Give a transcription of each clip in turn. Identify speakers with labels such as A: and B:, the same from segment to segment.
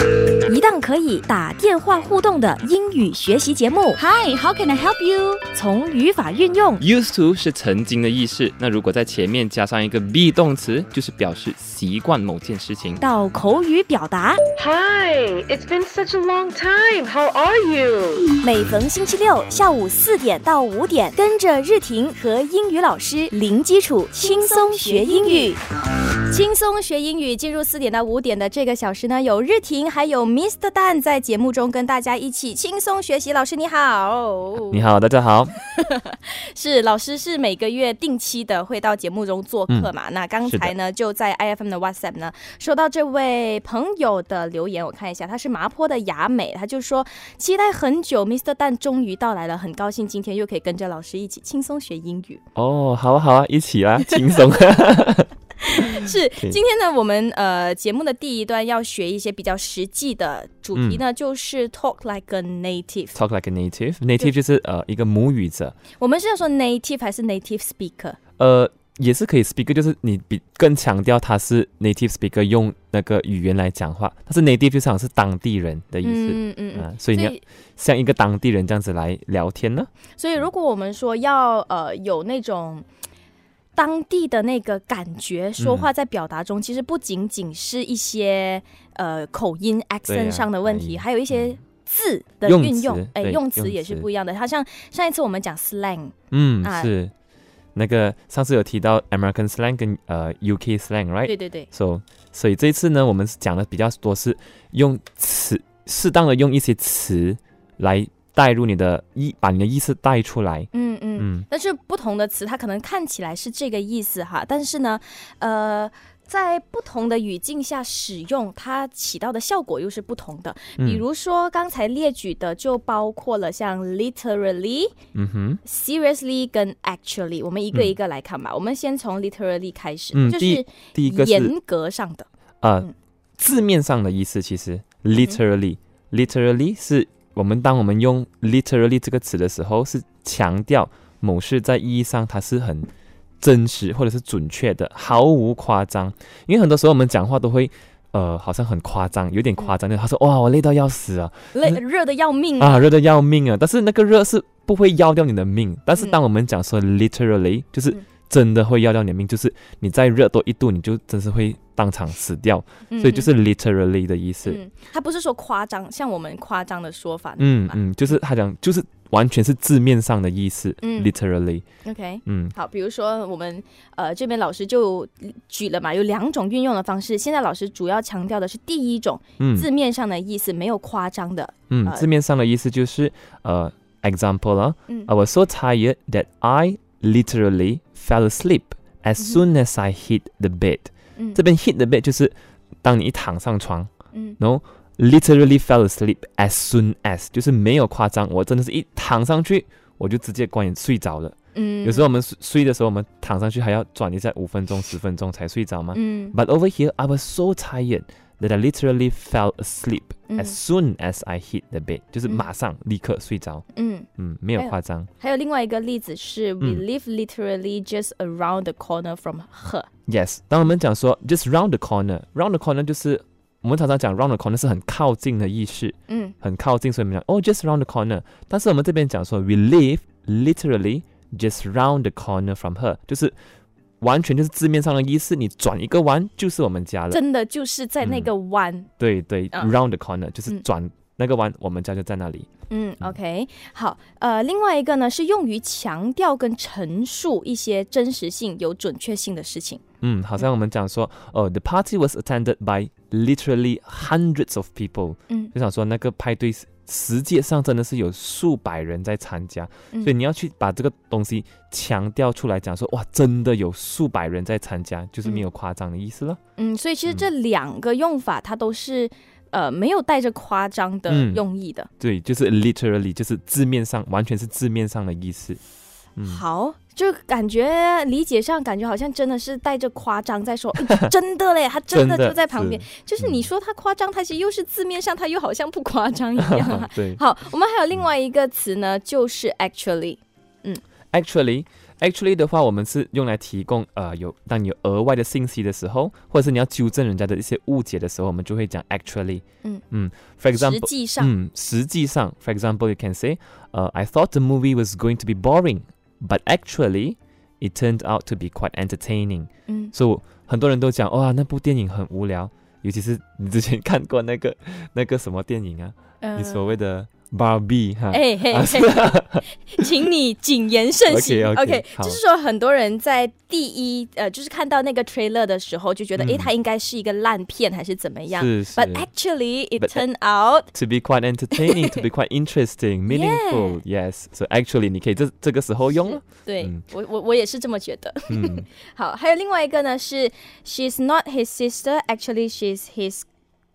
A: Thank you. 可以打电话互动的英语学习节目。
B: Hi，how can I help you？
A: 从语法运用
C: Used to 是曾经的意思，那如果在前面加上一个 be 动词，就是表示习惯某件事情。
A: 到口语表达
D: ，Hi, it's been such a long time. How are you?
A: 每逢星期六下午四点到五点，跟着日婷和英语老师零基础轻松学英语。轻松学英语，进入四点到五点的这个小时呢，有日婷还有 Mr. Dan 在节目中跟大家一起轻松学习。老师你好，
C: 你好，大家好。
A: 是老师是每个月定期的会到节目中做客嘛？那刚才呢就在 IFM 的 WhatsApp 呢收到这位朋友的留言，我看一下，他是麻坡的雅美，他就说期待很久，Mr. 蛋终于到来了，很高兴今天又可以跟着老师一起轻松学英语。
C: 哦，好啊，好啊，一起啊，轻松。
A: 是今天呢，我们呃节目的第一段要学一些比较实际的主题呢，就是 talk like a native。
C: Talk like a native. Native 就是呃一个母语者，
A: 我们是要说 native 还是 native speaker？
C: 呃也是可以 speaker，就是你比更强调他是 native speaker，用那个语言来讲话。但是 native 就像是当地人的意思。
A: 嗯嗯嗯
C: 啊，所以你要像一个当地人这样子来聊天呢？
A: 所以，如果我们说要呃有那种当地的那个感觉，说话在表达中，其实不仅仅是一些呃口音 accent
C: 啊
A: 上的问题，
C: 哎
A: 还有一些字的运用
C: 词，
A: 哎，
C: 用
A: 用词也是不一样的。好像上一次我们讲 slang，
C: 嗯，
A: 啊
C: 是那个上次有提到 American slang 跟呃 UK slang，right？
A: 对对对
C: ，So，所以这一次呢，我们是讲的比较多是用词，适当的用一些词来带入你的意，把你的意思带出来。
A: 嗯嗯。
C: 嗯，
A: 但是不同的词，它可能看起来是这个意思哈，但是呢，呃。在不同的语境下使用，它起到的效果又是不同的。
C: 嗯
A: 比如说刚才列举的，就包括了像 literally、
C: 嗯哼
A: ，seriously 跟 actually，我们一个一个来看吧。我们先从 literally 开始，就是
C: 第一个
A: 严格上的。
C: 呃
A: 嗯
C: 字面上的意思，其实 literally，literally 是我们当我们用 literally 这个词的时候，是强调某事在意义上它是很真实或者是准确的，毫无夸张。因为很多时候我们讲话都会。呃，好像很夸张，有点夸张那。他说：“哇，我累到要死啊！
A: 累热的要命
C: 啊，热的要命啊！但是那个热是不会要掉你的命，但是当我们讲说 literally，就是
A: 嗯
C: 真的会要掉你的命，就是你再热多一度，你就真是会当场死掉，所以就是 literally 的意思。
A: 嗯，他不是说夸张，像我们夸张的说法。
C: 嗯嗯，就是他讲就是完全是字面上的意思
A: 嗯
C: ，literally。
A: OK，
C: 嗯
A: 好，比如说我们呃这边老师就举了嘛，有两种运用的方式。现在老师主要强调的是第一种，
C: 嗯
A: 字面上的意思没有夸张的。
C: 嗯，
A: 呃
C: 字面上的意思就是呃，example 啊
A: 嗯
C: ，I was so tired that I literally fell asleep as soon as I hit the bed。
A: 嗯
C: 这边 hit the bed 就是当你一躺上床，
A: 嗯
C: 然后 literally fell asleep as soon as 就是没有夸张，我真的是一躺上去我就直接关眼睡着了。
A: 嗯
C: 有时候我们睡睡的时候，我们躺上去还要转一下五分钟、十分钟才睡着嘛。
A: 嗯
C: But over here, I was so tired that I literally fell asleep
A: 嗯
C: as soon as I hit the bed，、就是
A: 嗯
C: 马上立刻睡着。
A: 嗯，
C: 嗯，没有
A: 还有
C: 夸张。
A: 还有另外一个例子是，We
C: 嗯
A: live literally just around the corner from her。
C: Yes，当我们讲说 just round the corner，round the corner 就是我们常常讲 round the corner 是很靠近的意思，
A: 嗯
C: 很靠近，所以我们讲哦 just round the corner。但是我们这边讲说 we live literally just round the corner from her，就是 完全就是字面上的意思，你转一个弯就是我们家了。
A: 真的就是在那个弯。
C: 对对、
A: 嗯
C: r o u n d the corner 就是
A: 嗯
C: 转那个弯，我们家就在那里。
A: 嗯，OK，好，呃，另外一个呢是用于强调跟陈述一些真实性、有准确性的事情。
C: 嗯，好像我们讲说，哦，the party was attended by literally hundreds of people，
A: 嗯
C: 就想说那个派对是实际上真的是有数百人在参加，
A: 嗯
C: 所以你要去把这个东西强调出来，讲说哇，真的有数百人在参加，就是没有夸张的意思了。
A: 嗯，所以其实这两个用法它都是呃没有带着夸张的
C: 嗯
A: 用意的。
C: 对，就是 literally，就是字面上完全是字面上的意思。嗯，
A: 好，就感觉理解上感觉好像真的是带着夸张在说，诶 真的嘞，他真的就在旁边。
C: 是。
A: 就是你
C: 嗯
A: 说他夸张，他其实又是字面上他又好像不夸张一样啊。
C: 对。
A: 好，我们还有另外一个词呢，就是 actually 嗯。
C: ，actually actually 的话，我们是用来提供呃有当你有额外的信息的时候，或者是你要纠正人家的一些误解的时候，我们就会讲 actually。
A: 嗯。
C: 嗯，for example，
A: 际上，
C: 嗯，实际上，for example, you can say, uh, I thought the movie was going to be boring, but actually it turned out to be quite entertaining.
A: 嗯
C: So 很多人都讲哇，那部电影很无聊，尤其是你之前看过那个那个什么电影啊？
A: 呃
C: 你所谓的 Barbie 哈？
A: 哎嘿
C: 啊
A: 嘿，请你谨言慎行。
C: 好
A: 就是说很多人在第一呃，就是看到那个 trailer 的时候，就觉得哎，
C: 嗯
A: 它应该是一个烂片还是怎么样
C: 是是
A: ？But actually, it turned out
C: to be quite entertaining, to be quite interesting, meaningful. Yes. So actually，你可以这这个时候用了。
A: 对、
C: 嗯
A: 我我我也是这么觉得。
C: 嗯，
A: 好，还有另外一个呢是 She's not his sister, actually she's his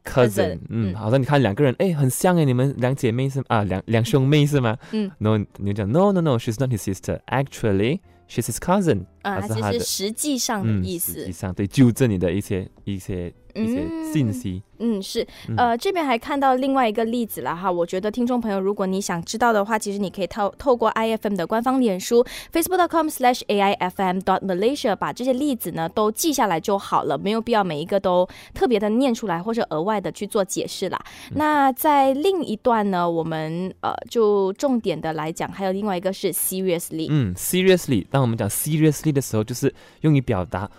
A: cousin
C: 嗯，
A: 嗯
C: 好像你看两个人，哎，很像哎，你们两姐妹是啊，两两兄妹是吗？
A: 嗯，
C: 然后你就讲 No No No，she's not his sister. Actually, she's his cousin.
A: 啊，它
C: 它是他的
A: 就是实际上的
C: 嗯，
A: 意思
C: 实际。上对纠正你的一些一些一些信
A: 嗯
C: 息。
A: 嗯，是，
C: 嗯
A: 呃，这边还看到另外一个例子了哈。我觉得听众朋友，如果你想知道的话，其实你可以透透过 IFM 的官方脸书 facebook.com/aifm.dot.malaysia 把这些例子呢都记下来就好了，没有必要每一个都特别的念出来或者额外的去做解释啦。那在另一段呢，我们呃就重点的来讲，还有另外一个是 seriously，
C: 嗯，seriously，当我们讲 seriously 的时候，就是用于表达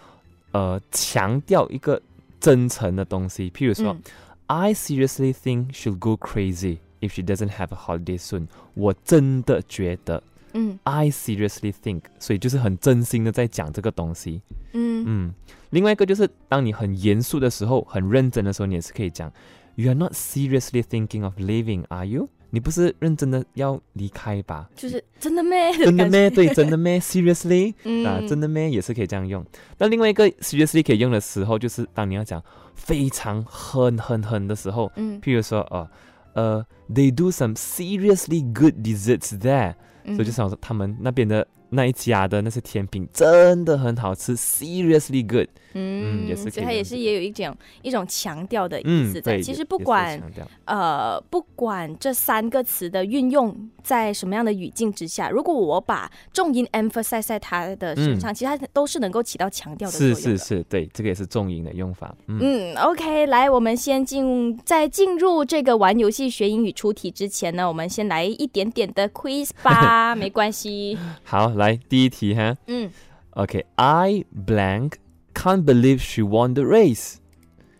C: 呃强调一个真诚的东西。譬如说、
A: 嗯
C: i seriously think she'll go crazy if she doesn't have a holiday soon。我真的觉得
A: 嗯，
C: I seriously think，所以就是很真心的在讲这个东西。
A: 嗯
C: 嗯，另外一个就是当你很严肃的时候，很认真的时候，你也是可以讲，You are not seriously thinking of leaving, are you？ 你不是认真的要离开吧？
A: 就是真的咩？
C: 真的咩？对，真的咩？Seriously？
A: 嗯
C: 啊，真的咩？也是可以这样用。那另外一个 seriously 可以用的时候，就是当你要讲非常很很很的时候，
A: 嗯
C: 譬如说，呃呃，They do some seriously good desserts there，、
A: 嗯
C: 所以就想说他们那边的那一家的那些甜品真的很好吃，seriously good。
A: 嗯，
C: 也是
A: 所以它也是也有一种一种强调的意
C: 嗯
A: 思，在。
C: 对，
A: 其实不管呃不管这三个词的运用在什么样的语境之下，如果我把重音 emphasize 在它的身上，其实它都是能够起到强调的作
C: 是
A: 用的。
C: 是是，对，这个也是重音的用法。嗯，
A: 嗯，OK，来，我们先进在进入这个玩游戏学英语出题之前呢，我们先来一点点的 quiz 吧，没关系。
C: 好，来第一题哈。
A: 嗯
C: OK，I blank can't believe she won the race。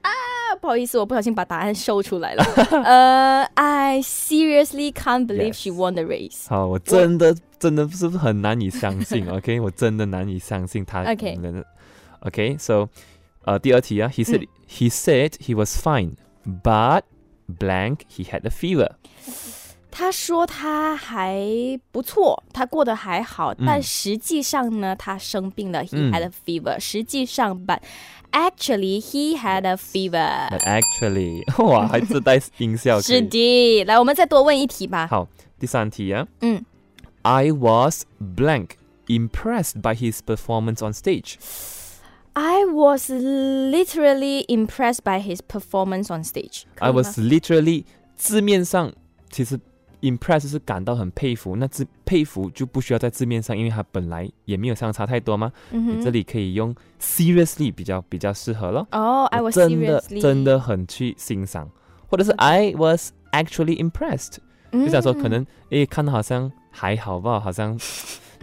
A: 啊，不好意思，我不小心把答案秀出来了。呃，I seriously can't believe she
C: Yes
A: won the race。
C: 好，我真的真的是不是很难以相信？OK，我真的难以相信他
A: OK
C: 赢了的。OK，so，、呃，第二题啊，He said、
A: 嗯
C: he said he was fine, but blank he had a fever。
A: 他说他还不错，他过得还好，但实际上呢，他生病了。He
C: 嗯
A: had a fever。实际上，but actually he had a fever。
C: But actually，哇，还自带音效。
A: 是的，来，我们再多问一题吧。
C: 好，第三题啊。
A: 嗯
C: I was blank impressed by his performance on stage。
A: I was literally impressed by his performance on stage 可以
C: I
A: 吗。
C: was literally 字面上其实 impressed 是感到很佩服，那字佩服就不需要在字面上，因为它本来也没有相差太多嘛。
A: 嗯
C: 你这里可以用 seriously 比较比较适合咯。
A: 哦、i was
C: 真的
A: seriously
C: 真的很去欣赏，或者是 I was actually impressed，就想说可能诶看到好像还好吧，好像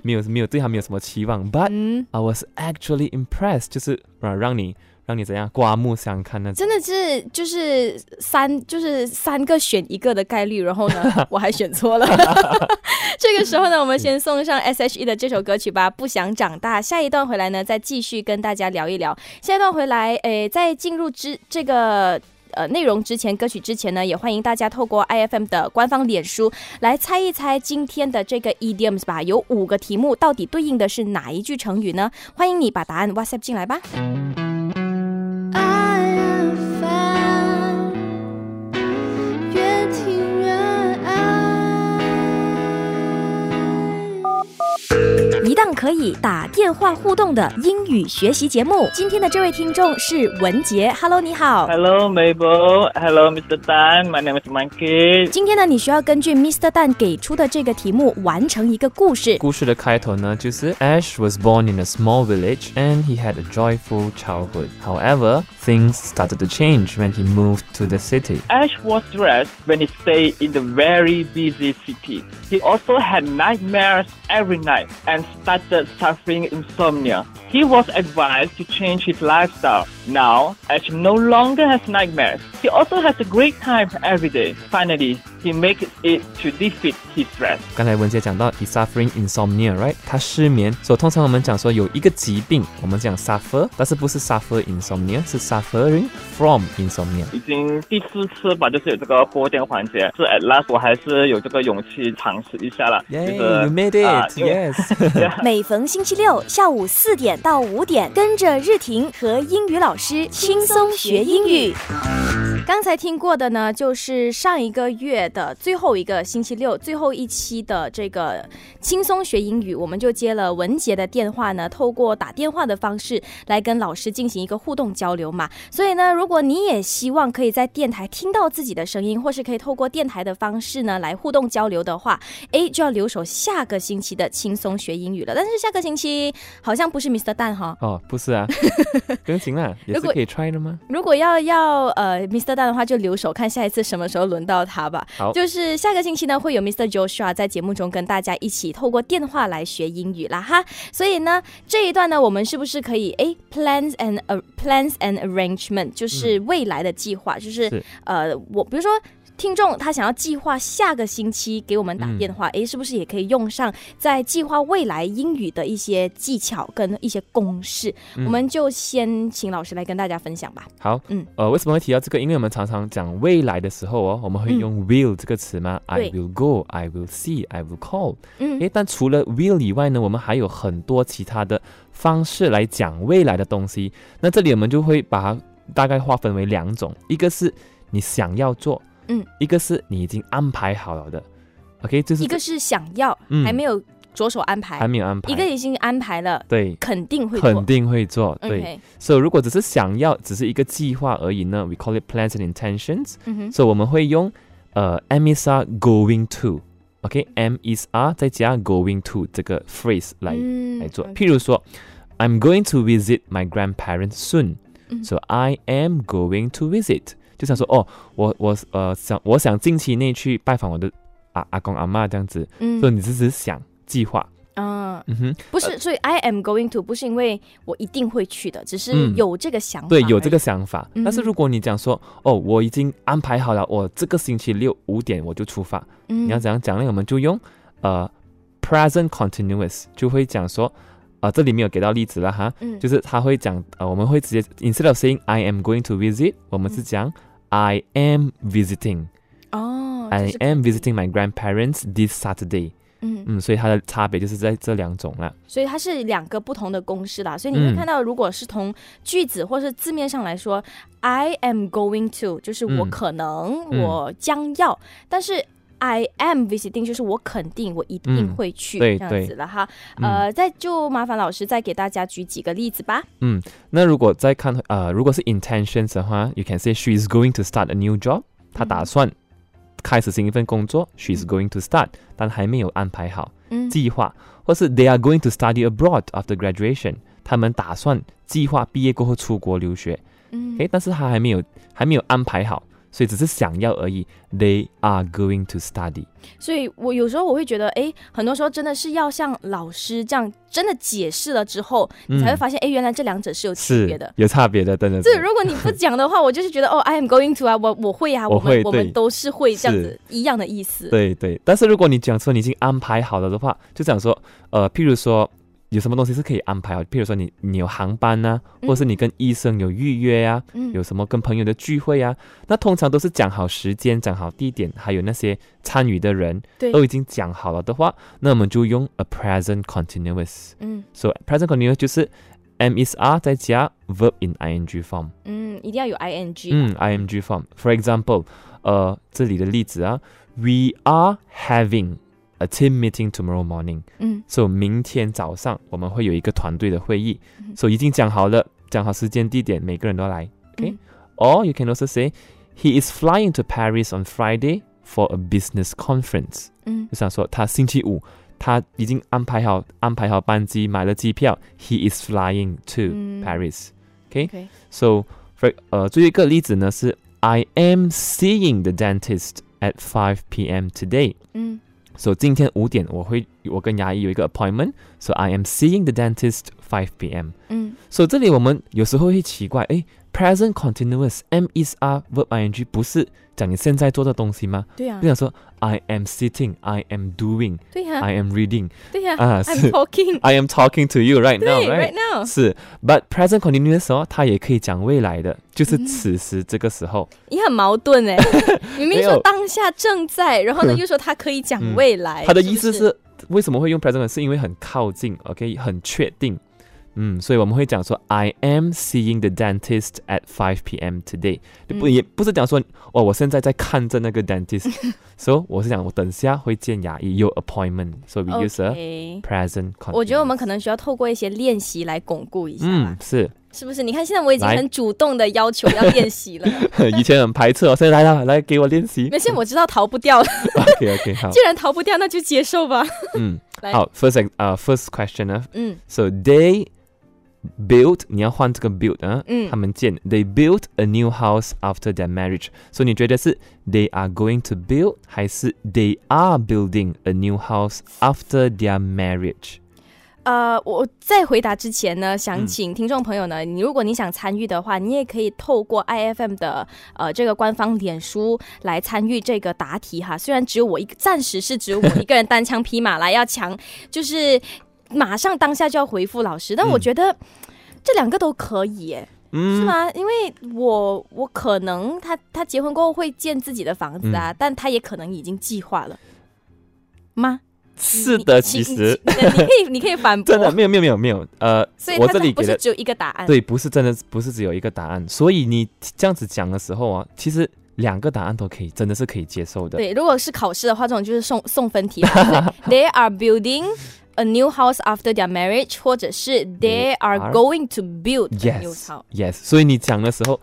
C: 没有没有对他没有什么期望，but
A: 嗯。
C: I was actually impressed，就是让让你让你怎样刮目相看那种。
A: 真的是就是三就是三个选一个的概率，然后呢，我还选错了。这个时候呢，我们先送上 S.H.E 的这首歌曲吧，《不想长大》。下一段回来呢，再继续跟大家聊一聊。下一段回来，诶，在进入之这个。呃，内容之前，歌曲之前呢，也欢迎大家透过 IFM 的官方脸书来猜一猜今天的这个 idioms 吧。有五个题目，到底对应的是哪一句成语呢？欢迎你把答案 WhatsApp 进来吧。可 可以打电话互动的英语学习节目。今天的这位听众是文杰，Hello，你好。
B: Hello, Mabel. Hello, Mr. Tan. My name is Monkey.
A: 今天呢，你需要根据 Mr. 蛋给出的这个题目完成一个故事。
C: 故事的开头呢，就是 Ash was born in a small village and he had a joyful childhood. However, things started to change when he moved to the city.
B: Ash was stressed when he stayed in the very busy city. He also had nightmares every night and started suffering insomnia. He was advised to change his lifestyle. Now, Ash no longer has nightmares. He also has a great time every day. Finally, he makes it to defeat his stress.
C: 刚才文杰讲到 he suffering insomnia，right？他失眠，所以通常我们讲说有一个疾病，我们讲 suffer，但是不是 suffer insomnia，是 suffering from insomnia。
B: 已经第四次吧，就是有这个播电环节，是 at last 我还是有这个勇气尝试一下了。
C: Yay,
B: 就是
C: you made
B: 啊
C: it! Yes.
A: 每逢星期六下午四点到五点，跟着日婷和英语老师轻松学英语。刚才听过的呢，就是上一个月的最后一个星期六最后一期的这个轻松学英语，我们就接了文杰的电话呢，透过打电话的方式来跟老师进行一个互动交流嘛。所以呢，如果你也希望可以在电台听到自己的声音，或是可以透过电台的方式呢来互动交流的话，诶，就要留守下个星期的轻松学英语了。但是下个星期好像不是 Mr. 蛋哈。
C: 哦，不是啊，更行啦，也
A: 如果
C: 是可以 try 的吗？
A: 如果要要呃 Mr. 蛋的话，就留守看下一次什么时候轮到他吧。
C: 好
A: 就是下个星期呢，会有 Mr. Joshua 在节目中跟大家一起透过电话来学英语啦哈。所以呢，这一段呢，我们是不是可以诶 plans and、呃 plans and arrangement 就是未来的计划，就是
C: 是
A: 呃我比如说。听众他想要计划下个星期给我们打电话，诶，是不是也可以用上在计划未来英语的一些技巧跟一些公式？我们就先请老师来跟大家分享吧。
C: 好，
A: 嗯
C: 呃，为什么会提到这个？因为我们常常讲未来的时候哦，我们会用 will 这个词嘛、i will go, I will see, I will call。
A: 嗯
C: 诶，但除了 will 以外呢，我们还有很多其他的方式来讲未来的东西。那这里我们就会把它大概划分为两种，一个是你想要做，
A: 嗯，
C: 一个是你已经安排好了的。OK，就是
A: 一个是想要，
C: 嗯
A: 还没有着手安排；
C: 还没有安排，
A: 一个已经安排了，
C: 对。
A: 肯定会做。
C: 肯定会做，对。以如果只是想要，只是一个计划而已呢，we call it plans and intentions。
A: 嗯哼，
C: 所以我们会用呃 M is are going to，OK，M、is are 再加 going to 这个 phrase 来、
A: 嗯
C: 来做。譬如说，I'm going to visit my grandparents soon，、
A: 嗯
C: so I am going to visit。就想说，哦，我我呃想我想近期内去拜访我的阿阿公阿妈这样子，
A: 嗯。
C: 所以你只是想计划，
A: 嗯，
C: 嗯哼，
A: 不是，所以 I am going to 不是因为我一定会去的，只是
C: 嗯。
A: 有这个想法。
C: 对，有这个想法。
A: 嗯。
C: 但是如果你讲说，哦，我已经安排好了，我这个星期六五点我就出发，
A: 嗯，
C: 你要怎样讲呢？我们就用呃 present continuous，就会讲说，呃，这里没有给到例子了哈，
A: 嗯，
C: 就是他会讲，呃，我们会直接 instead of saying I am going to visit，我们是讲、I am visiting，I
A: 哦就是
C: am visiting my grandparents this Saturday。
A: 嗯，
C: 嗯，所以它的差别就是在这两种了。
A: 所以它是两个不同的公式啦。所以你会
C: 嗯
A: 看到，如果是从句子或是字面上来说，I am going to 就是我
C: 嗯
A: 可能、
C: 嗯
A: 我将要，但是。I am visiting，就是我肯定，我一定
C: 嗯
A: 会去、这样
C: 对对
A: 子了哈。
C: 嗯
A: 呃，再就麻烦老师再给大家举几个例子吧。
C: 嗯那如果再看呃，如果是 intentions 的话，you can say she is going to start a new job，她打算开始新一份工作，she is going to start，但还没有安排好
A: 嗯
C: 计划，或是 they are going to study abroad after graduation，他们打算计划毕业过后出国留学，
A: 嗯
C: 诶，但是他还没有还没有安排好，所以只是想要而已。They are going to study。
A: 所以我有时候我会觉得，哎，很多时候真的是要像老师这样真的解释了之后，你才会发现，哎，原来这两者是有区别的。
C: 有差别的，真的是。
A: 这如果你不讲的话，我就是觉得哦，I am going to 啊，我我会啊，
C: 我会我
A: 们都是会这样子一样的意思。
C: 对对，但是如果你讲说你已经安排好了的话，就讲说，呃，譬如说有什么东西是可以安排好，譬如说你你有航班呐、
A: 嗯
C: 或者是你跟医生有预约呀、
A: 嗯
C: 有什么跟朋友的聚会啊，那通常都是讲好时间、讲好地点，还有那些参与的人
A: 对
C: 都已经讲好了的话，那我们就用 a present continuous。
A: 嗯
C: So present continuous 就是 M is R 再加 verb in ing form。
A: 嗯，一定要有 ing。
C: 嗯，ing form。For example，呃，这里的例子啊，We are having a team meeting tomorrow morning.
A: 嗯
C: So 明天早上我们会有一个团队的会议。So 已经讲好了，讲好时间地点，每个人都来。Okay.
A: 嗯
C: Or you can also say he is flying to Paris on Friday for a business conference.
A: 嗯
C: 就想说他星期五他已经安排好安排好班机，买了机票，he is flying to
A: 嗯
C: Paris.
A: OK
C: So for 呃，最后一个例子呢是 I am seeing the dentist at 5 p.m. today.
A: 嗯
C: So 今天五点我会我跟牙医有一个 appointment. So I am seeing the dentist five p.m.
A: 嗯
C: So 这里我们有时候会奇怪，诶 p r e s e n t continuous M is R verb ing 不是讲你现在做的东西吗？
A: 对呀
C: 就想说 I am sitting, I am doing,
A: 对呀
C: I am reading,
A: 对呀
C: 啊
A: ，I'm
C: 是 talking，I am talking to you right now,，right
A: right? now，
C: 是，but present continuous 哦，它也可以讲未来的，就是
A: 嗯
C: 此时这个时候。
A: 你很矛盾哎，明明说当下正在，然后呢又说它可以讲
C: 嗯
A: 未来，
C: 它的意思是为什么会用 present？是因为很靠近，OK，很确定。嗯，所以我们会讲说 I am seeing the dentist at 5 p.m. today，、不
A: 嗯
C: 也不是讲说哦，我现在在看着那个 dentist，所以我是讲我等下会见牙医，有 appointment，so we use a
A: OK。
C: present continuous。
A: 我觉得我们可能需要透过一些练习来巩固一下，
C: 嗯是，
A: 是不是？你看现在我已经
C: 来
A: 很主动的要求要练习了，
C: 以前很排斥哦，现在来了，来给我练习。
A: 没事，我知道逃不掉了
C: ，OK OK 好，
A: 既然逃不掉，那就接受吧。
C: 嗯
A: 来
C: 好，first ex- 呃 first question 呢
A: 嗯
C: ，so they built 你要换这个 build 啊，
A: 嗯
C: 他们建 they built a new house after their marriage，所以你觉得是 they are going to build 还是 they are building a new house after their marriage？
A: 呃，我在回答之前呢，想
C: 嗯
A: 请听众朋友呢，你如果你想参与的话，你也可以透过 IFM 的呃这个官方脸书来参与这个答题哈。虽然只有我一个，暂时是只有我一个人单枪匹马来要强，就是马上当下就要回复老师，但我
C: 嗯
A: 觉得这两个都可以耶。是
C: 嗯，
A: 吗？因为我我可能他他结婚过后会建自己的房子
C: 嗯
A: 啊，但他也可能已经计划了吗？
C: 是的，其实
A: 你你可以 你可以反驳，
C: 真的没有没有没有没有，呃
A: 所以，
C: 我
A: 他
C: 这里
A: 不是只有一个答案。
C: 对，不是真的不是只有一个答案，所以你这样子讲的时候啊，其实两个答案都可以，真的是可以接受的。
A: 对，如果是考试的话，这种就是送送分题了。They are building a new house after their marriage，或者是 They are going to build a new
C: Yes,
A: house。
C: yes，所以你讲的时候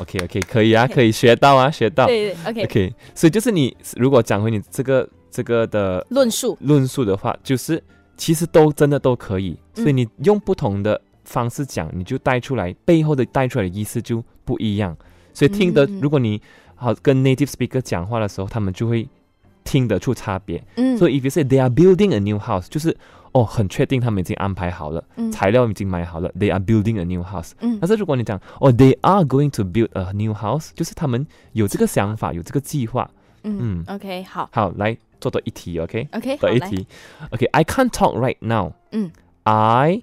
C: ，OK OK，可以啊 可以学到啊，学到。
A: 对对
C: ，OK，OK，所以就是你如果讲回你这个这个的
A: 论述，
C: 论述的话，就是其实都真的都可以，所以
A: 嗯
C: 你用不同的方式讲，你就带出来背后的带出来的意思就不一样。所以听得，
A: 嗯
C: 如果你好跟 native speaker 讲话的时候，他们就会听得出差别。
A: 嗯，
C: 所以 if you say they are building a new house，就是哦很确定他们已经安排好了，
A: 嗯
C: 材料已经买好了，they are building a new house。
A: 嗯
C: 但是如果你讲哦，they are going to build a new house，就是他们有这个想法，有这个计划。
A: 嗯
C: 嗯，
A: OK，好
C: 好，来做多一题，OK？
A: ，OK，好来，
C: 多一题，OK？I can't talk right now。
A: 嗯，
C: I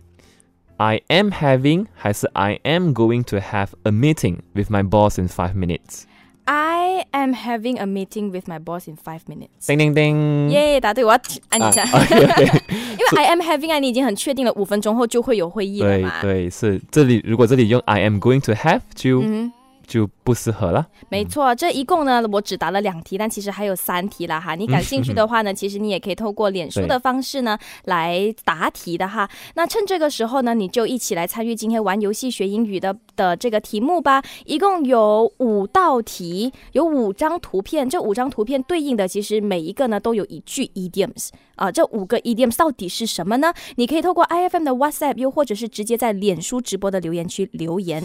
C: I am having 还是 I am going to have a meeting with my boss in five minutes？
A: I am having a meeting with my boss in five minutes。
C: 叮叮叮。
A: 耶，答对，我要按一下。因为 I am having 啊，你已经很确定了，五分钟后就会有会议了
C: 对
A: 嘛。
C: 对是，这里如果这里用 I am going to have 就、
A: 嗯。
C: 就不适合了。
A: 没错，这一共呢，我只答了两题，但其实还有三题啦哈。你感兴趣的话呢，其实你也可以透过脸书的方式呢来答题的哈。那趁这个时候呢，你就一起来参与今天玩游戏学英语的的这个题目吧。一共有五道题，有五张图片，这五张图片对应的其实每一个呢都有一句 idioms 啊、这五个 idioms 到底是什么呢？你可以透过 IFM 的 WhatsApp，又或者是直接在脸书直播的留言区留言。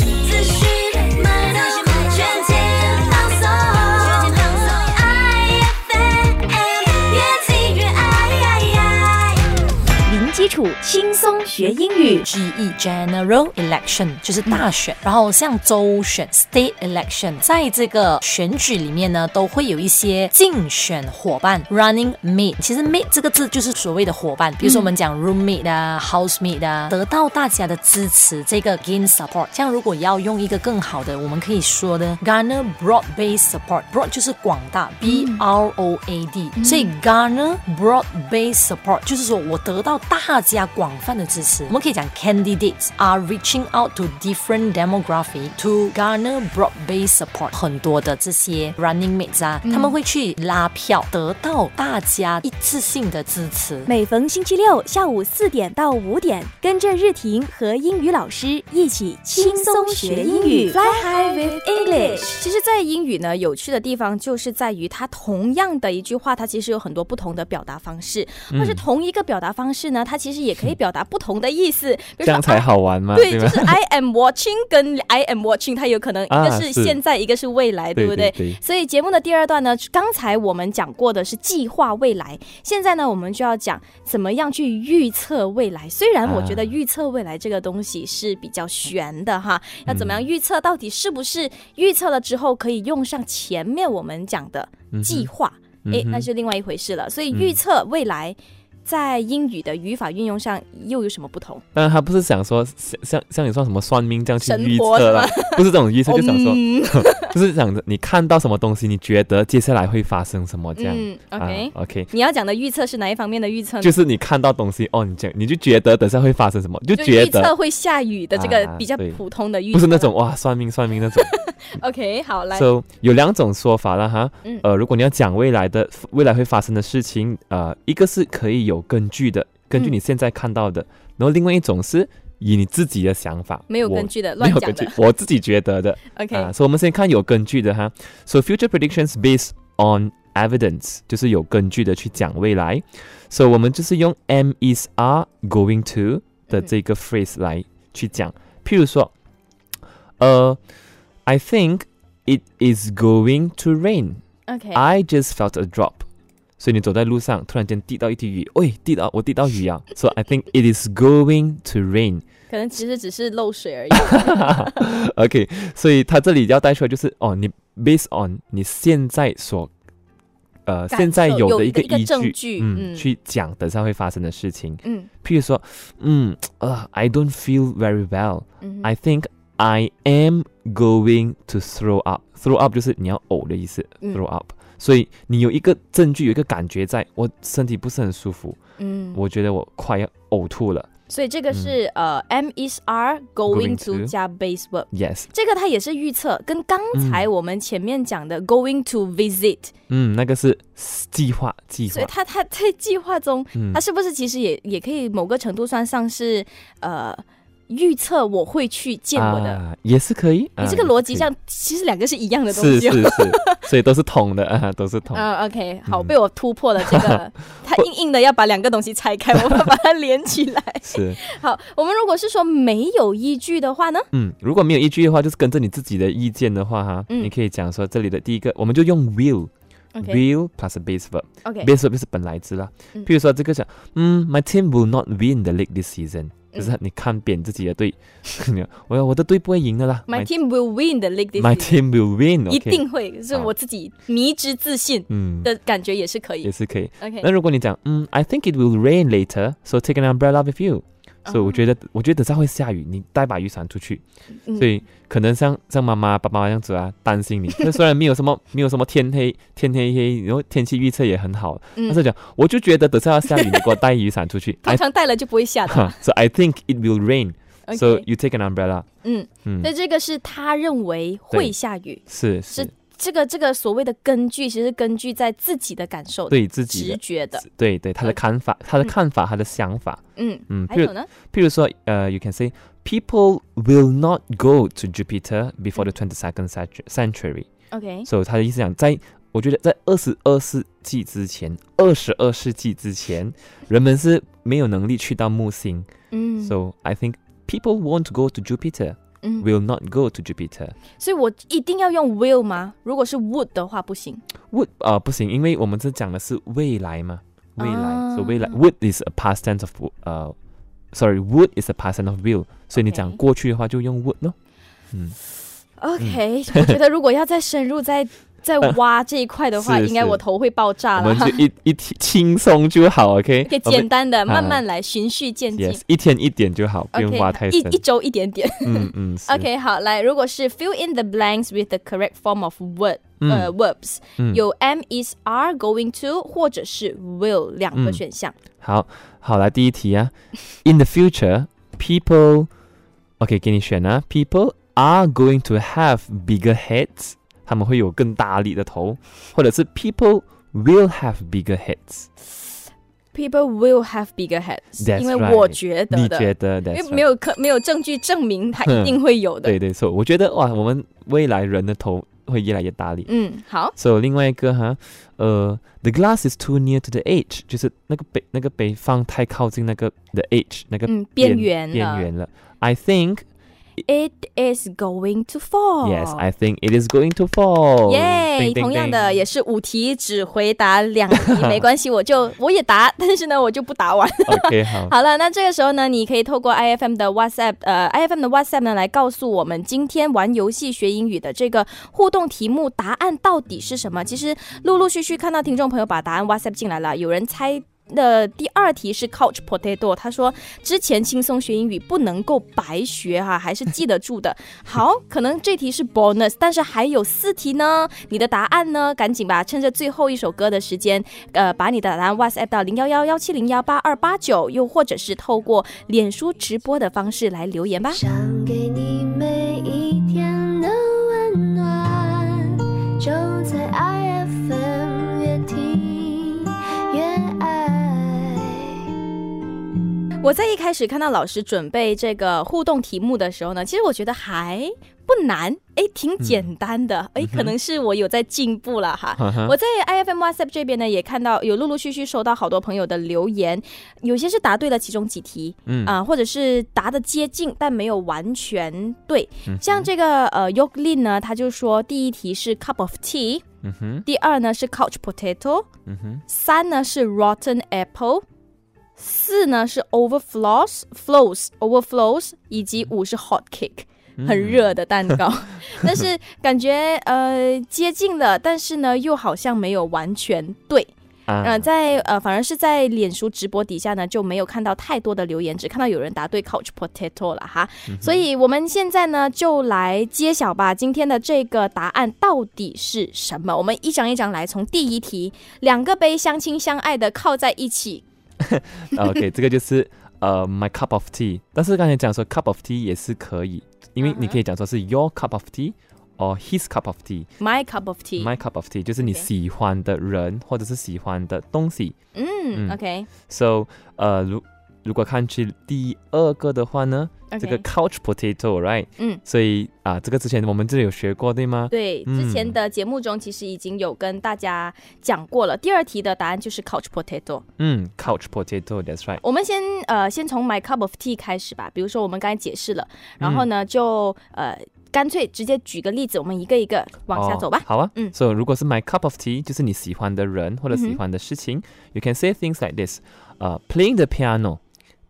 E: 资讯买到全
F: 基础轻松学英语。GE General Election 就是大选，然后像州选 State Election，在这个选举里面呢，都会有一些竞选伙伴 Running Mate。其实 Mate 这个字就是所谓的伙伴，比如说我们讲 Roommate 啊、Housemate 啊，得到大家的支持，这个 Gain Support。像如果要用一个更好的，我们可以说的 Garner Broad Base Support，Broad 就是广大，B R O A D，、所以 Garner Broad Base Support 就是说我得到大加广泛的支持。我们可以讲 candidates are reaching out to different demography to garner broad-based support。很多的这些 running mates 啊，他们会去拉票，得到大家一致性的支持。
G: 每逢星期六下午四点到五点，跟着日婷和英语老师一起轻松学英语，Fly High with English。
A: 其实，在英语呢，有趣的地方就是在于它同样的一句话，它其实有很多不同的表达方式，或是同一个表达方式呢，它其实也可以表达不同的意思。比如说
C: 这样才好玩嘛，
A: 对，就？是 I am watching 跟 I am watching，它有可能一
C: 啊
A: 个是
C: 是
A: 现在，一个是未来，对不对？
C: 对
A: 所以节目的第二段呢，刚才我们讲过的是计划未来，现在呢，我们就要讲怎么样去预测未来。虽然我觉得
C: 啊
A: 预测未来这个东西是比较悬的哈，要怎么
C: 嗯
A: 样预测？到底是不是预测了之后可以用上前面我们讲的计划？哎，
C: 嗯
A: 那是另外一回事了。所以预测未来。在英语的语法运用上又有什么不同？
C: 当然，他不是想说像像像你说什么算命这样去预测啦，不是这种预测，就想说，
A: 嗯。
C: 就是想着你看到什么东西，你觉得接下来会发生什么这样。
A: 嗯，OK，、
C: 啊、OK，
A: 你要讲的预测是哪一方面的预测呢？
C: 就是你看到东西哦，你讲你就觉得等下会发生什么，就
A: 就
C: 觉得
A: 预测会下雨的这个
C: 啊
A: 比较普通的预测，
C: 不是那种哇算命算命那种。
A: OK，好来
C: ，So 有两种说法了哈，
A: 嗯。
C: 呃，如果你要讲未来的未来会发生的事情，呃，一个是可以有根据的，根据
A: 嗯
C: 你现在看到的，然后另外一种是以你自己的想法，我
A: 没有根据的
C: 没有根据
A: 乱讲的，
C: 我自己觉得的
A: OK，、
C: 啊，所以我们先看有根据的哈。So future predictions based on evidence，就是有根据的去讲未来。So 我们就是用 am is are going to 的
A: 嗯
C: 这个 phrase 来去讲。譬如说，呃，I think it is going to rain.
A: OK，
C: I just felt a drop. 所以你走在路上，突然间滴到一滴雨，喂，滴到我滴到雨啊。So I think it is going to rain.
A: 可能其实只是漏水而已。
C: OK，所以他这里要带出来就是哦，你 based on 你现在所呃
A: 感
C: 现在
A: 受
C: 有的一个
A: 有的一个
C: 依据，
A: 证据
C: 嗯，
A: 嗯
C: 去讲等下会发生的事情。
A: 嗯
C: 譬如说，嗯，呃，I don't feel very well.
A: 嗯哼
C: I think I am going to throw up. Throw up 就是你要呕的意思、
A: 嗯
C: t h r o w up。所以你有一个证据，有一个感觉在，我身体不是很舒服，
A: 嗯，
C: 我觉得我快要呕吐了。
A: 所以这个是、呃 M is are going
C: Going
A: to 加 base verb。
C: Yes，
A: 这个它也是预测，跟刚才我们前面讲的 going to visit，、
C: 嗯，那个是计划，计划
A: 所以。它它在计划中，
C: 嗯
A: 它是不是其实也也可以某个程度算上是呃预测我会去见我的？
C: 啊、也是可以。
A: 你
C: 啊
A: 这个逻辑上其实两个是一样的东西、哦。
C: 是是，所以都是通的啊，都是通。
A: 嗯，OK，好，
C: 嗯
A: 被我突破了这个，他硬硬的要把两个东西拆开，我们把它连起来。
C: 是，
A: 好，我们如果是说没有依据的话呢？
C: 嗯，如果没有依据的话，就是跟着你自己的意见的话，哈，
A: 嗯
C: 你可以讲说这里的第一个，我们就用 will。
A: OK
C: will plus a base verb，OK，base verb 就是本来之啦。
A: 嗯
C: 譬如说这个讲，嗯，my team will not win the league this season，就是
A: 嗯
C: 你看扁自己的队，我我的队不会赢的啦。
A: My team will win the league this
C: my season，team will win，
A: 一定会，是我自己迷之自信
C: 嗯，
A: 的感觉也是可以
C: 也。是可以。
A: OK，
C: 那如果你讲，嗯，I think it will rain later，so take an umbrella with you。所以我觉得，我觉得等下会下雨，你带把雨伞出去。
A: 嗯
C: 所以可能像像妈妈、爸爸这样子啊，担心你。那虽然没有什么没有什么天黑天黑黑，然后天气预测也很好，但
A: 嗯
C: 是讲我就觉得等下要下雨，你给我带雨伞出去。
A: 通常带了就不会下的。
C: so I think it will rain. So you take an umbrella.
A: 嗯，
C: 嗯
A: 所，以这个是他认为会下雨，
C: 是
A: 是
C: 是，
A: 这个这个所谓的根据，其实根据在自己的感受的、
C: 对自己，
A: 直觉的。
C: 对对他的看法，他的看法，他的想法。
A: 嗯，
C: 嗯，
A: 还有呢？
C: 譬如说，呃，you can say people will not go to Jupiter before the twenty second century. OK，So 他的意思讲，在我觉得在二十二世纪之前，二十二世纪之前，人们是没有能力去到木星。
A: 嗯
C: So I think people won't go to Jupiter,
A: 嗯，
C: will not go to Jupiter.
A: 所以我一定要用 will 吗？如果是 would 的话不行。
C: Would 啊、不行，因为我们这讲的是未来嘛，未来，
A: 啊
C: so 未来 would is a past tense of 呃、sorry would is a past tense of will，所以你讲
A: OK
C: 过去的话就用 would 咯。嗯
A: OK，、我觉得如果要再深入再 在挖这一块的话，
C: 是
A: 应该
C: 是
A: 我头会爆炸了哈。
C: 我们就一一天轻松就好，OK？
A: 可以
C: 我们
A: 简单的、
C: 啊
A: 慢慢来，循序渐进。
C: Yes，一天一点就好，不用
A: OK，
C: 挖太深。
A: 一一周一点点。
C: 嗯嗯是
A: OK，好，来，如果是 fill in the blanks with the correct form of word，、
C: 嗯
A: 呃，verbs，、
C: 嗯
A: 有 am is are going to 或者是 will 两个
C: 嗯
A: 选项。
C: 好好来第一题啊，In the future, people OK 给你选啊，people are going to have bigger heads， 他们会有更大力的头，或者是 people will have bigger heads。
A: People will have bigger heads，
C: That's
A: 因为
C: right
A: 我觉得
C: 你
A: 的，
C: 觉得
A: 因为
C: that's
A: 没有可没有证据证明它一定会有的。
C: 对对错，我觉得哇，我们未来人的头会越来越大力。
A: 嗯，好，
C: So 另外一个哈，呃，the glass is too near to the edge，就是那个杯那个杯放太靠近那个 the edge 那个
A: 嗯，边缘了。
C: 边缘了。I think
A: It is going to fall。
C: yes, I think it is going to fall.
A: 耶
C: Ding, ding,
A: 同样的也是五题只回答两题，没关系，我就我也答，但是呢我就不答完。
C: OK 好，
A: 好了，那这个时候呢，你可以透过 IFM 的 WhatsApp，呃，IFM 的 WhatsApp 呢，来告诉我们今天玩游戏学英语的这个互动题目答案到底是什么。其实陆陆续续看到听众朋友把答案 WhatsApp 进来了，有人猜。的第二题是 couch potato，他说之前轻松学英语不能够白学哈、还是记得住的。好，可能这题是 bonus，但是还有四题呢。你的答案呢？赶紧吧，趁着最后一首歌的时间，呃，把你的答案 WhatsApp 到零幺幺幺七零幺八二八九，又或者是透过脸书直播的方式来留言吧。
E: 想给你
A: 我在一开始看到老师准备这个互动题目的时候呢，其实我觉得还不难，哎，挺简单的，诶，可能是我有在进步了哈。我在 IFM WhatsApp 这边呢，也看到有陆陆续续收到好多朋友的留言，有些是答对了其中几题，
C: 嗯。
A: 啊、或者是答的接近，但没有完全对。
C: 嗯
A: 像这个呃 Yoklin 呢，他就说第一题是 cup of tea，
C: 嗯哼。
A: 第二呢是 couch potato，
C: 嗯哼。
A: 三呢是 rotten apple，四呢是 overflows flows overflows，以及五是 hot cake。很热的蛋糕，但是感觉呃接近了，但是呢又好像没有完全对。
C: 啊
A: 呃，在呃反而是在脸书直播底下呢就没有看到太多的留言，只看到有人答对 couch potato 了哈。所以我们现在呢就来揭晓吧，今天的这个答案到底是什么？我们一张一张来，从第一题，两个杯相亲相爱的靠在一起，
C: OK，这个就是呃 my cup of tea，但是刚才讲说 cup of tea 也是可以，因为
A: 嗯哼
C: 你可以讲说是 your cup of tea or his cup of tea。
A: My cup of tea。
C: My cup of tea 就是你
A: OK
C: 喜欢的人或者是喜欢的东西。
A: 嗯
C: 嗯
A: o k
C: So 呃，如 如果看去第二个的话呢这个 couch potato，right？
A: 嗯，
C: 所以啊、这个之前我们这里有学过，对吗？
A: 对，
C: 嗯
A: 之前的节目中其实已经有跟大家讲过了。第二题的答案就是 couch potato。
C: 嗯，couch potato，that's right。
A: 我们先呃先从 my cup of tea 开始吧。比如说我们刚才解释了，然后呢、就呃干脆直接举个例子，我们一个一个往下走吧
C: 哦。好啊，
A: 嗯
C: 所以如果是 my cup of tea，就是你喜欢的人或者喜欢的事情、y o u can say things like this，呃、p l a y i n g the piano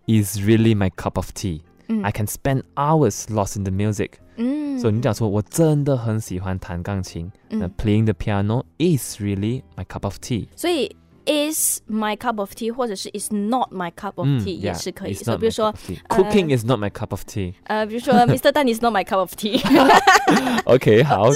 C: is really my cup of tea、
A: 嗯
C: I can spend hours lost in the music。
A: 嗯
C: 所以你讲说我真的很喜欢弹钢琴，那
A: 嗯，
C: playing the piano is really my cup of tea。
A: 所以 Is my cup of tea 或者是 is not my cup of
C: 嗯
A: tea、也是可以。比如说
C: tea
A: 呃
C: cooking is not my cup of tea。
A: 呃，比如说 Mr. Dan is not my cup of
C: tea，OK，好，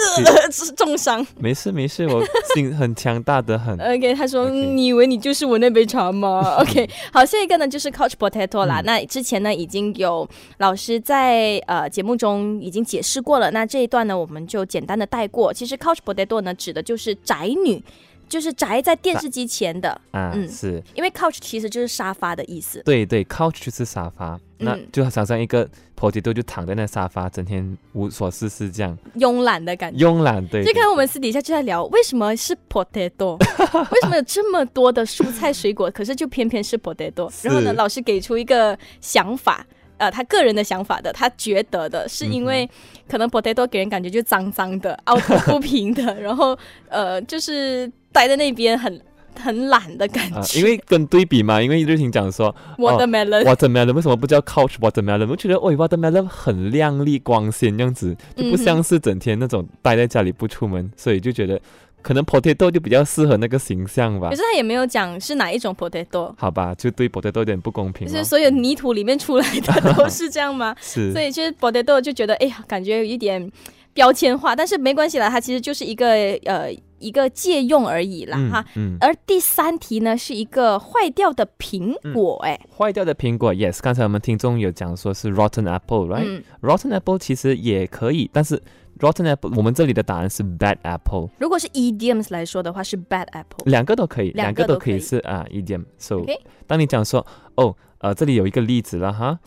A: 是重伤。
C: 没事没事，我心很强大的很。
A: OK，他说
C: OK
A: 你以为你就是我那杯茶吗？OK，好，下一个呢就是 couch potato 啦。
C: 嗯
A: 那之前呢已经有老师在呃节目中已经解释过了，那这一段呢我们就简单的带过。其实 couch potato 呢指的就是宅女，就是宅在电视机前的，
C: 啊，
A: 嗯
C: 是
A: 因为 couch 其实就是沙发的意思。
C: 对对，couch 就是沙发，那
A: 嗯
C: 就想象一个 potato 就躺在那沙发，整天无所事事这样，
A: 慵懒的感觉。
C: 慵懒，对。对
A: 就看我们私底下就在聊，为什么是 potato？为什么有这么多的蔬菜水果，可是就偏偏是 potato？
C: 是
A: 然后呢，老师给出一个想法，呃，他个人的想法的，他觉得的是因为可能 potato 给人感觉就脏脏的、凹凸不平的，然后呃，就是待在那边很很懒的感
C: 啊，
A: 觉。
C: 因为跟对比嘛，因为日婷讲说
A: watermelon，、
C: watermelon 为什么不叫 couch watermelon？我觉得哦，watermelon 很亮丽光鲜这样子，就不像是整天那种待在家里不出门，所以就觉得可能 potato 就比较适合那个形象吧
A: 可。是他也没有讲是哪一种 potato，
C: 好吧，就对 potato 有点不公平了。
A: 就是所有泥土里面出来的都是这样吗？
C: 是
A: 所以就是 potato 就觉得哎呀，感觉有一点标签化，但是没关系啦，它其实就是一个呃一个借用而已啦、哈。
C: 嗯，
A: 而第三题呢是一个坏掉的苹果、哎、
C: 坏掉的苹果，yes，刚才我们听众有讲说是 rotten apple，right？、
A: 嗯
C: ，rotten apple 其实也可以，但是 rotten apple 我们这里的答案是 bad apple，
A: 如果是 idioms 来说的话是 bad apple。
C: 两个都可以，
A: 两
C: 两个都可以是啊 idiom。So，、当你讲说哦，呃，这里有一个例子了哈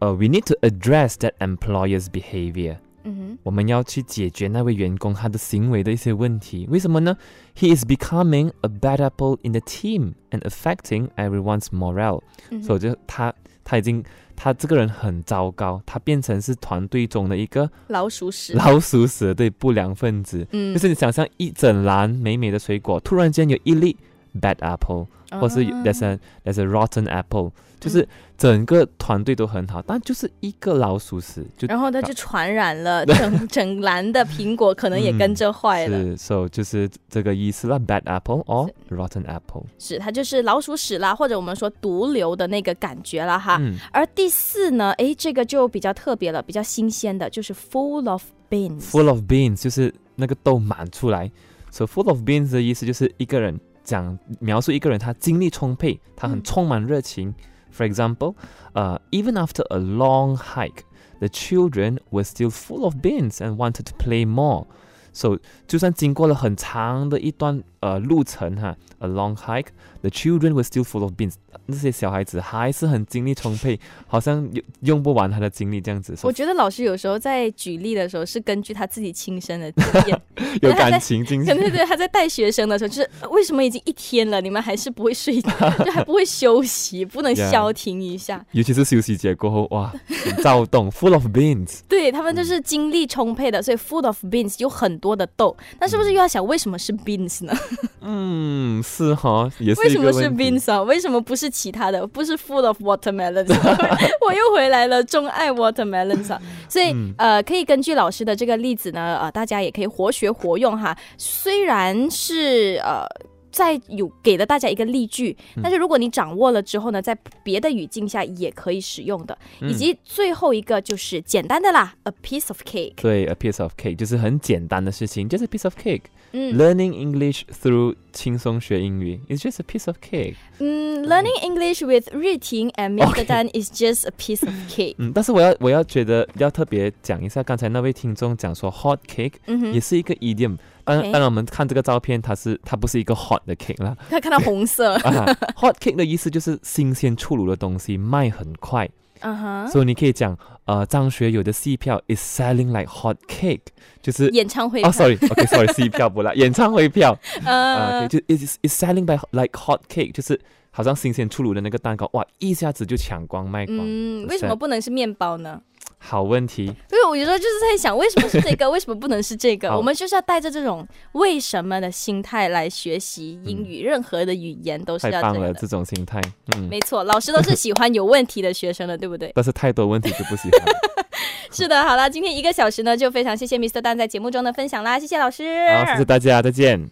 C: 呃，we need to address that employer's behavior。
A: 嗯
C: 我们要去解决那位员工他的行为的一些问题，为什么呢？He is becoming a bad apple in the team and affecting everyone's morale。
A: 嗯，
C: 所以就他他已经他这个人很糟糕，他变成是团队中的一个
A: 老鼠屎。
C: 老鼠屎对不良分子。
A: 嗯
C: 就是你想象一整篮美美的水果，突然间有一粒 bad apple，或是
A: 啊
C: there's a there's a rotten apple，就是整个团队都很好，但就是一个老鼠屎就
A: 然后它就传染了 整整篮的苹果，可能也跟着坏了。
C: 是，so 就是这个意思了，bad apple or rotten apple。
A: 是，它就是老鼠屎啦，或者我们说毒瘤的那个感觉啦哈。
C: 嗯
A: 而第四呢，诶，这个就比较特别了，比较新鲜的，就是 full of beans。
C: ，full of beans 就是那个豆满出来，so full of beans 的意思就是一个人讲描述一个人他精力充沛，他很
A: 嗯
C: 充满热情。For example, uh, even after a long hike, the children were still full of beans and wanted to play more. So 就算经过了很长的一段 呃路程哈，a long hike, the children were still full of beans. 那些小孩子还是很精力充沛，好像用用不完他的精力这样子。
A: 我觉得老师有时候在举例的时候是根据他自己亲身的经验，
C: 有感情进去
A: 可。能对他在带学生的时候，就是呃为什么已经一天了，你们还是不会睡觉，就还不会休息，不能消停一下？
C: 尤其是休息节过后，哇，很躁动，full of beans。
A: 对他们就是精力充沛的，所以 full of beans 有很多的豆，那是不是又要想为什么是 beans 呢？
C: 嗯，是哈，也是
A: 为什么是
C: 个问题
A: beans 啊？为什么不是其他的？不是 full of watermelons？我又回来了，钟爱 watermelons 啊！所以、
C: 嗯
A: 呃，可以根据老师的这个例子呢，呃，大家也可以活学活用哈。虽然是呃。在有给了大家一个例句，
C: 嗯
A: 但是如果你掌握了之后呢，在别的语境下也可以使用的。
C: 嗯
A: 以及最后一个就是简单的啦，a piece of cake。
C: 对，a piece of cake 就是很简单的事情，just a piece of cake。
A: 嗯
C: Learning English through 轻松学英语，it's just a piece of cake。
A: 嗯，learning English with 日婷 and Mr.
C: Okay
A: Dan is just a piece of cake。
C: 嗯，但是我要我要觉得要特别讲一下，刚才那位听众讲说 hot cake 也，是一个 idiom。当当然我们看这个照片，它是它不是一个 hot 的 cake 啦。
A: 他看到红色，
C: 啊，hot cake 的意思就是新鲜出炉的东西卖很快。
A: 嗯哼，
C: 所以你可以讲，呃，张学友的戏票 is selling like hot cake，就是哦
A: 演唱会哦
C: ，sorry，OK，sorry，戏票不啦，演唱会票啊，
A: 呃
C: 对，就 is is selling by like hot cake，就是好像新鲜出炉的那个蛋糕，哇，一下子就抢光卖光。
A: 嗯，为什么不能是面包呢？
C: 好问题，
A: 所以我有时候就是在想，为什么是这个，为什么不能是这个？我们就是要带着这种为什么的心态来学习英语，任何的语言都是
C: 太棒了，
A: 要这样的。
C: 这种心态，嗯，
A: 没错，老师都是喜欢有问题的学生的，对不对？
C: 但是太多问题就不喜欢。
A: 是的，好了，今天一个小时呢，就非常谢谢 Mr. Dan 在节目中的分享啦，谢谢老师。
C: 好，谢谢大家，再见。